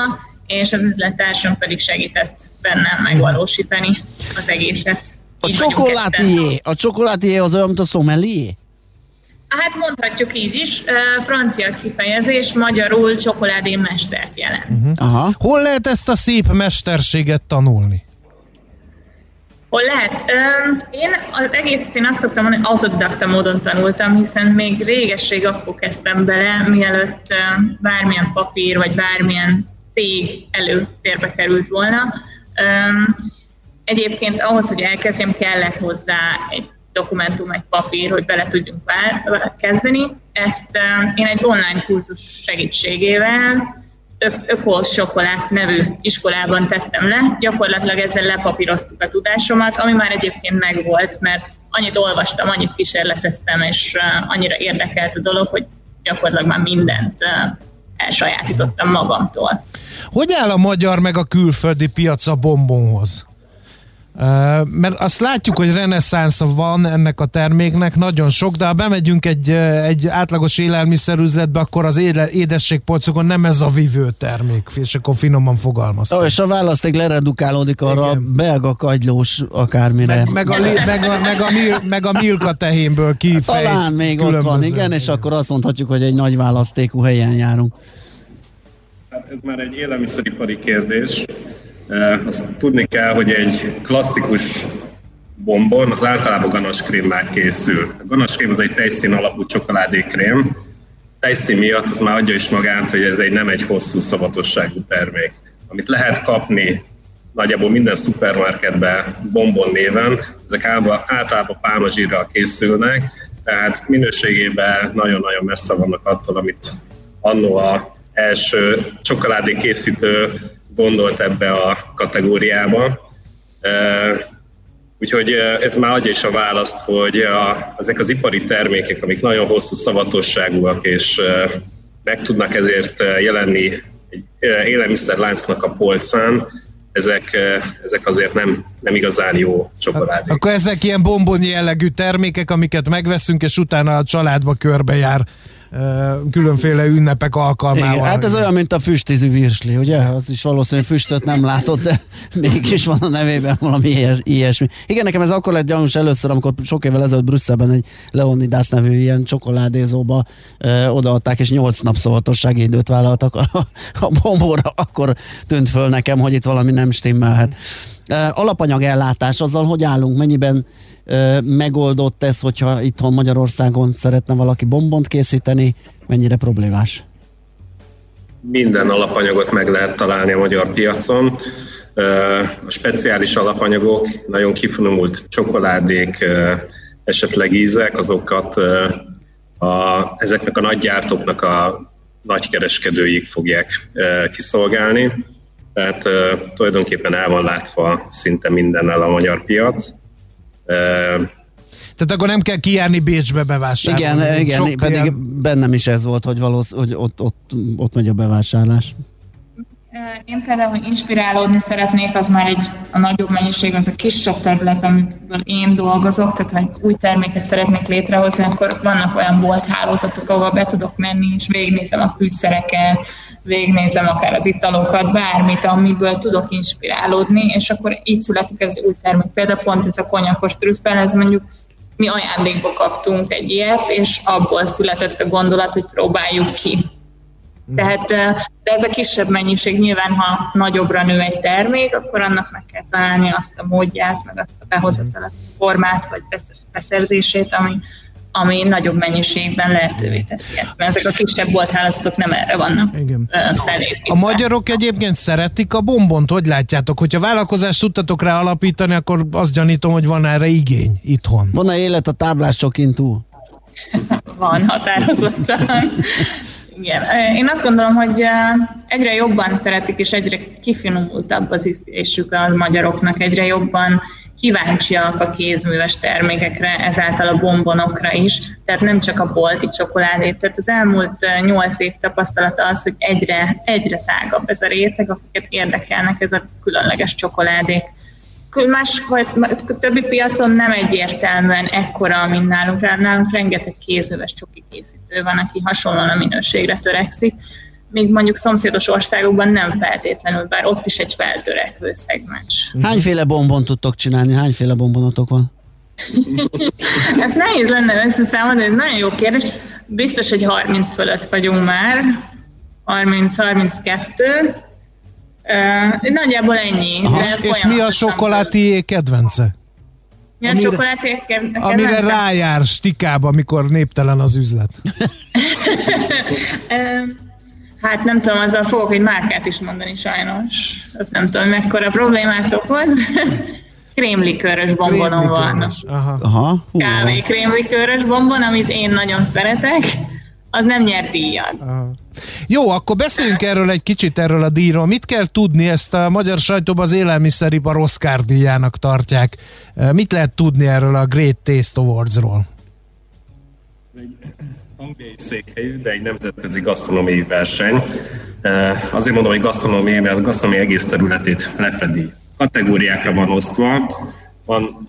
és az üzlettársam pedig segített bennem megvalósítani az egészet. A Így csokolátié, a csokolátié az olyan, mint a szomelié? Hát mondhatjuk így is, francia kifejezés, magyarul csokoládé mestert jelent. Aha. Hol lehet ezt a szép mesterséget tanulni? Hol lehet? Én az egészet én azt szoktam mondani, hogy autodidakta módon tanultam, hiszen még régesség akkor kezdtem bele, mielőtt bármilyen papír vagy bármilyen cég előtérbe került volna. Egyébként ahhoz, hogy elkezdjem, kellett hozzá egy dokumentum, egy papír, hogy bele tudjunk kezdeni. Ezt én egy online kurzus segítségével Ö- Ökol Sokolát nevű iskolában tettem le. Gyakorlatilag ezzel lepapíroztuk a tudásomat, ami már egyébként megvolt, mert annyit olvastam, annyit kísérleteztem, és annyira érdekelt a dolog, hogy gyakorlatilag már mindent elsajátítottam magamtól. Hogy áll a magyar meg a külföldi piac a bombonhoz? Mert azt látjuk, hogy reneszánsza van ennek a terméknek, nagyon sok, de ha bemegyünk egy, egy átlagos élelmiszerüzletbe, akkor az éle, édességpolcokon nem ez a vivő termék, és akkor finoman fogalmaztam. És a választék leredukálódik arra a belga kagylós akármire. Meg, meg, a, meg, a, meg, a, mil, meg a milka tehénből kifejt. Talán még ott van, igen, és akkor azt mondhatjuk, hogy egy nagy választékú helyen járunk. Hát ez már egy élelmiszeripari kérdés. Eh, Azt tudni kell, hogy egy klasszikus bombon az általában ganaskrémmel készül. A ganaskrém az egy tejszín alapú csokoládékrém. Tejszín miatt az már adja is magát, hogy ez egy nem egy hosszú szavatosságú termék. Amit lehet kapni nagyjából minden szupermarketben bombon néven, ezek általában, általában pálmazsírral készülnek, tehát minőségében nagyon-nagyon messze vannak attól, amit annó a első csokoládé készítő gondolt ebbe a kategóriába. Úgyhogy ez már adja is a választ, hogy a, ezek az ipari termékek, amik nagyon hosszú szavatosságúak, és meg tudnak ezért jelenni egy élelmiszerláncnak a polcán, ezek, ezek azért nem, nem igazán jó csokoládék. Akkor ezek ilyen bombon jellegű termékek, amiket megveszünk, és utána a családba körbejár különféle ünnepek alkalmával. Igen, hát ez olyan, mint a füstízű virsli, ugye? Az is valószínűleg füstöt nem látott, de mégis van a nevében valami ilyes, ilyesmi. Igen, nekem ez akkor lett gyanús először, amikor sok évvel ezelőtt Brüsszelben egy Leonidas nevű ilyen csokoládézóba ö, odaadták, és nyolc nap szavatossági időt vállaltak a, a bombóra, akkor tűnt föl nekem, hogy itt valami nem stimmelhet. Ö, alapanyagellátás, azzal hogy állunk, mennyiben megoldott ez, hogyha itthon Magyarországon szeretne valaki bombont készíteni, mennyire problémás? minden alapanyagot meg lehet találni a magyar piacon. A speciális alapanyagok, nagyon kifinomult csokoládék, esetleg ízek, azokat a, ezeknek a nagy gyártóknak a nagykereskedőik fogják kiszolgálni. Tehát tulajdonképpen el van látva szinte mindennel a magyar piac. Tehát akkor nem kell kijárni Bécsbe bevásárolni. Igen, igen, pedig ilyen- bennem is ez volt, hogy, valósz, hogy ott, ott, ott megy a bevásárlás. Én például, inspirálódni szeretnék, az már egy a nagyobb mennyiség, az a kisebb terület, amiből én dolgozok, tehát ha új terméket szeretnék létrehozni, akkor vannak olyan bolthálózatok, ahol be tudok menni, és végignézem a fűszereket, végignézem akár az italokat, bármit, amiből tudok inspirálódni, és akkor így születik ez új termék. Például pont ez a konyakos trüffel, ez mondjuk mi ajándékba kaptunk egy ilyet, és abból született a gondolat, hogy próbáljuk ki. Tehát de ez a kisebb mennyiség nyilván, ha nagyobbra nő egy termék, akkor annak meg kell találni azt a módját, meg azt a behozatalat, formát, vagy beszerzését, ami, ami nagyobb mennyiségben lehetővé teszi ezt, mert ezek a kisebb bolthálózatok nem erre vannak Igen. felépítve. A magyarok egyébként szeretik a bombont, hogy látjátok? Hogyha vállalkozást tudtatok rá alapítani, akkor azt gyanítom, hogy van erre igény itthon. Van-e élet a táblás csokin túl? van határozottan. Igen. Én azt gondolom, hogy egyre jobban szeretik, és egyre kifinomultabb az ízlésük a magyaroknak, egyre jobban kíváncsiak a kézműves termékekre, ezáltal a bombonokra is, tehát nem csak a bolti csokoládét. Tehát az elmúlt nyolc év tapasztalata az, hogy egyre, egyre tágabb ez a réteg, akiket érdekelnek ez a különleges csokoládék más, vagy a többi piacon nem egyértelműen ekkora, mint nálunk. Nálunk rengeteg kézműves csoki készítő van, aki hasonlóan a minőségre törekszik, még mondjuk szomszédos országokban nem feltétlenül, bár ott is egy feltörekvő szegmens. Hányféle bombon tudtok csinálni? Hányféle bombonotok van? Ez nehéz lenne összeszámolni, ez nagyon jó kérdés. Biztos, hogy 30 fölött vagyunk már, 30-32, Uh, nagyjából ennyi. Aha, és mi a sokoláti kedvence? Mi a amire, csokoládé kedvence? Amire rájár stikába, amikor néptelen az üzlet. hát nem tudom, azzal fogok egy márkát is mondani sajnos. Azt nem tudom, mekkora problémát okoz. krémlikörös bombonom van. Aha. Aha. Kávé krémlikörös bombon, amit én nagyon szeretek az nem nyer díjat. Aha. Jó, akkor beszéljünk erről egy kicsit, erről a díjról. Mit kell tudni, ezt a magyar sajtóban az élelmiszeripar Oscar díjának tartják. Mit lehet tudni erről a Great Taste Awards-ról? Egy angliai székhelyű, de egy nemzetközi gasztronómiai verseny. Azért mondom, hogy gasztronómiai, mert a gasztronómiai egész területét lefedi. Kategóriákra van osztva. Van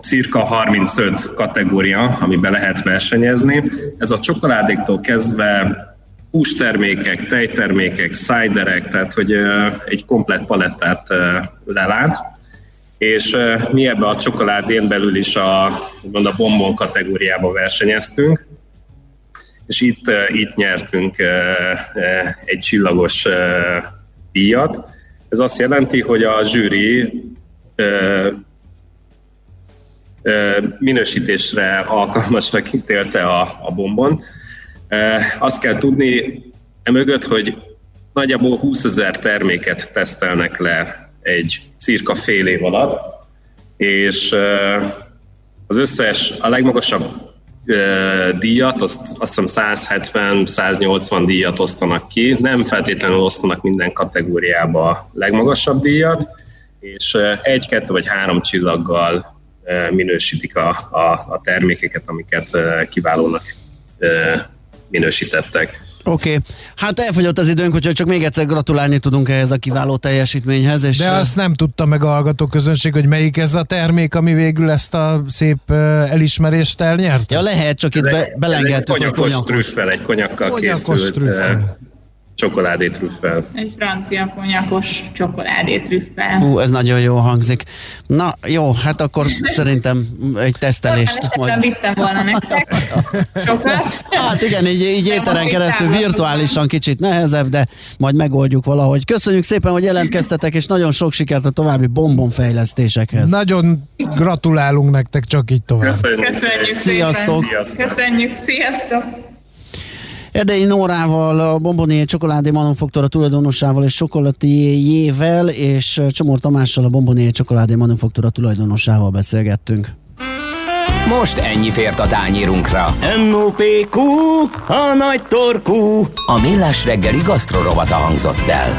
cirka 35 kategória, amiben lehet versenyezni. Ez a csokoládéktól kezdve hústermékek, tejtermékek, szájderek, tehát hogy egy komplett palettát lelát. És mi ebbe a csokoládén belül is a, a bombon kategóriába versenyeztünk, és itt, itt nyertünk egy csillagos díjat. Ez azt jelenti, hogy a zsűri minősítésre alkalmasnak ítélte a, a bombon. Azt kell tudni emögött, hogy nagyjából 20 ezer terméket tesztelnek le egy cirka fél év alatt, és az összes, a legmagasabb díjat, azt, azt hiszem 170-180 díjat osztanak ki, nem feltétlenül osztanak minden kategóriába a legmagasabb díjat, és egy, kettő vagy három csillaggal minősítik a, a, a termékeket, amiket kiválónak minősítettek. Oké, okay. hát elfogyott az időnk, úgyhogy csak még egyszer gratulálni tudunk ehhez a kiváló teljesítményhez. És De azt nem tudta meg a hallgató közönség, hogy melyik ez a termék, ami végül ezt a szép elismerést elnyerte? Ja lehet, csak itt be, belengeltük. Egy konyakos trüffel, egy konyakkal konyakos készült trüffel csokoládétrüffel. Egy francia konyakos csokoládétrüffel. Fú, ez nagyon jó hangzik. Na jó, hát akkor szerintem egy tesztelést. Majd... vittem volna nektek sokat. Hát igen, így, így éteren keresztül virtuálisan kicsit nehezebb, de majd megoldjuk valahogy. Köszönjük szépen, hogy jelentkeztetek, és nagyon sok sikert a további bombonfejlesztésekhez. Nagyon gratulálunk nektek, csak így tovább. Köszönjük, Köszönjük Sziasztok. Szépen. Köszönjük, sziasztok! Erdei Nórával, a Bombonié Csokoládé Manufaktura tulajdonosával és Csokolatiéjével és Csomor Tamással, a Bombonié Csokoládé Manufaktura tulajdonosával beszélgettünk. Most ennyi fért a tányírunkra. M.O.P.Q. A nagy torkú. A millás reggeli gasztrorovata hangzott el.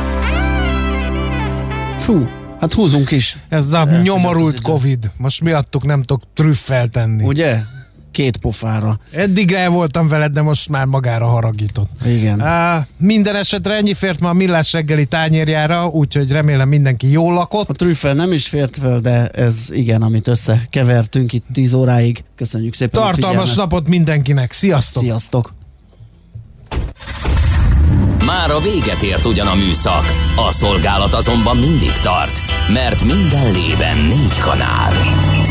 Fú, hát húzunk is. Ez a nyomorult Covid. Most miattuk nem tudok trüffel tenni. Ugye? Két pofára. Eddig el voltam veled, de most már magára haragított. Igen. Á, minden esetre ennyi fért ma a millás reggeli tányérjára, úgyhogy remélem mindenki jól lakott. A trüffel nem is fért fel, de ez igen, amit összekevertünk itt 10 óráig. Köszönjük szépen a Tartalmas napot mindenkinek. Sziasztok! Sziasztok! Már a véget ért ugyan a műszak, a szolgálat azonban mindig tart, mert minden lében négy kanál.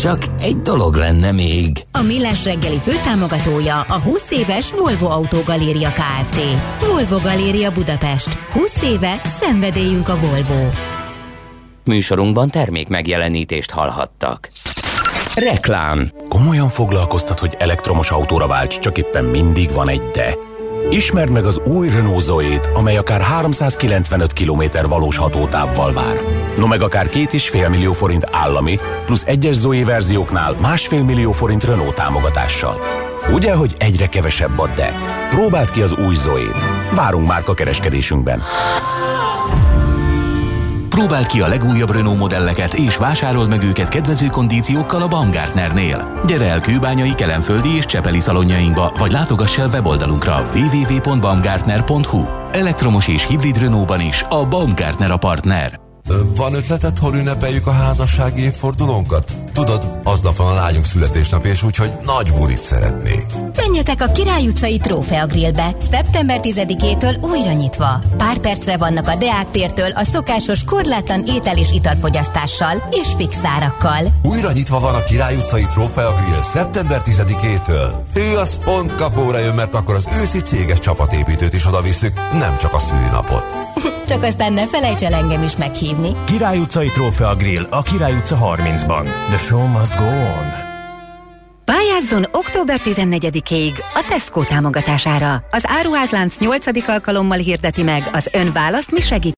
Csak egy dolog lenne még. A Millás reggeli főtámogatója a 20 éves Volvo Autogaléria Kft. Volvo Galéria Budapest. 20 éve szenvedélyünk a Volvo. Műsorunkban termék megjelenítést hallhattak. Reklám. Komolyan foglalkoztat, hogy elektromos autóra válts, csak éppen mindig van egy de. Ismerd meg az új Renault Zoe-t, amely akár 395 km valós hatótávval vár. No meg akár 2,5 millió forint állami, plusz egyes Zoe verzióknál másfél millió forint Renault támogatással. Ugye, hogy egyre kevesebb a de? Próbáld ki az új Zoe-t. Várunk már a kereskedésünkben. Próbáld ki a legújabb Renault modelleket és vásárold meg őket kedvező kondíciókkal a Baumgartnernél. Gyere el Kőbányai, Kelenföldi és Csepeli szalonjainkba, vagy látogass el weboldalunkra www.baumgartner.hu. Elektromos és hibrid Renaultban is a Baumgartner a partner. Van ötleted, hol ünnepeljük a házassági évfordulónkat? Tudod, aznap van a lányunk születésnap, és úgyhogy nagy bulit szeretnék. Menjetek a Király utcai Trófea Grillbe, szeptember 10-től újra nyitva. Pár percre vannak a Deák tértől a szokásos korlátlan étel és italfogyasztással és fix árakkal. Újra nyitva van a Király utcai Trófea Grill szeptember 10-től. Hű, az pont kapóra jön, mert akkor az őszi céges csapatépítőt is oda visszük, nem csak a szülinapot. Csak aztán ne felejts el engem is meghívni. Király utcai Trófea Grill a Király utca 30-ban. The show must go on. Pályázzon október 14-ig a Tesco támogatására. Az áruházlánc 8. alkalommal hirdeti meg az Ön választ mi segít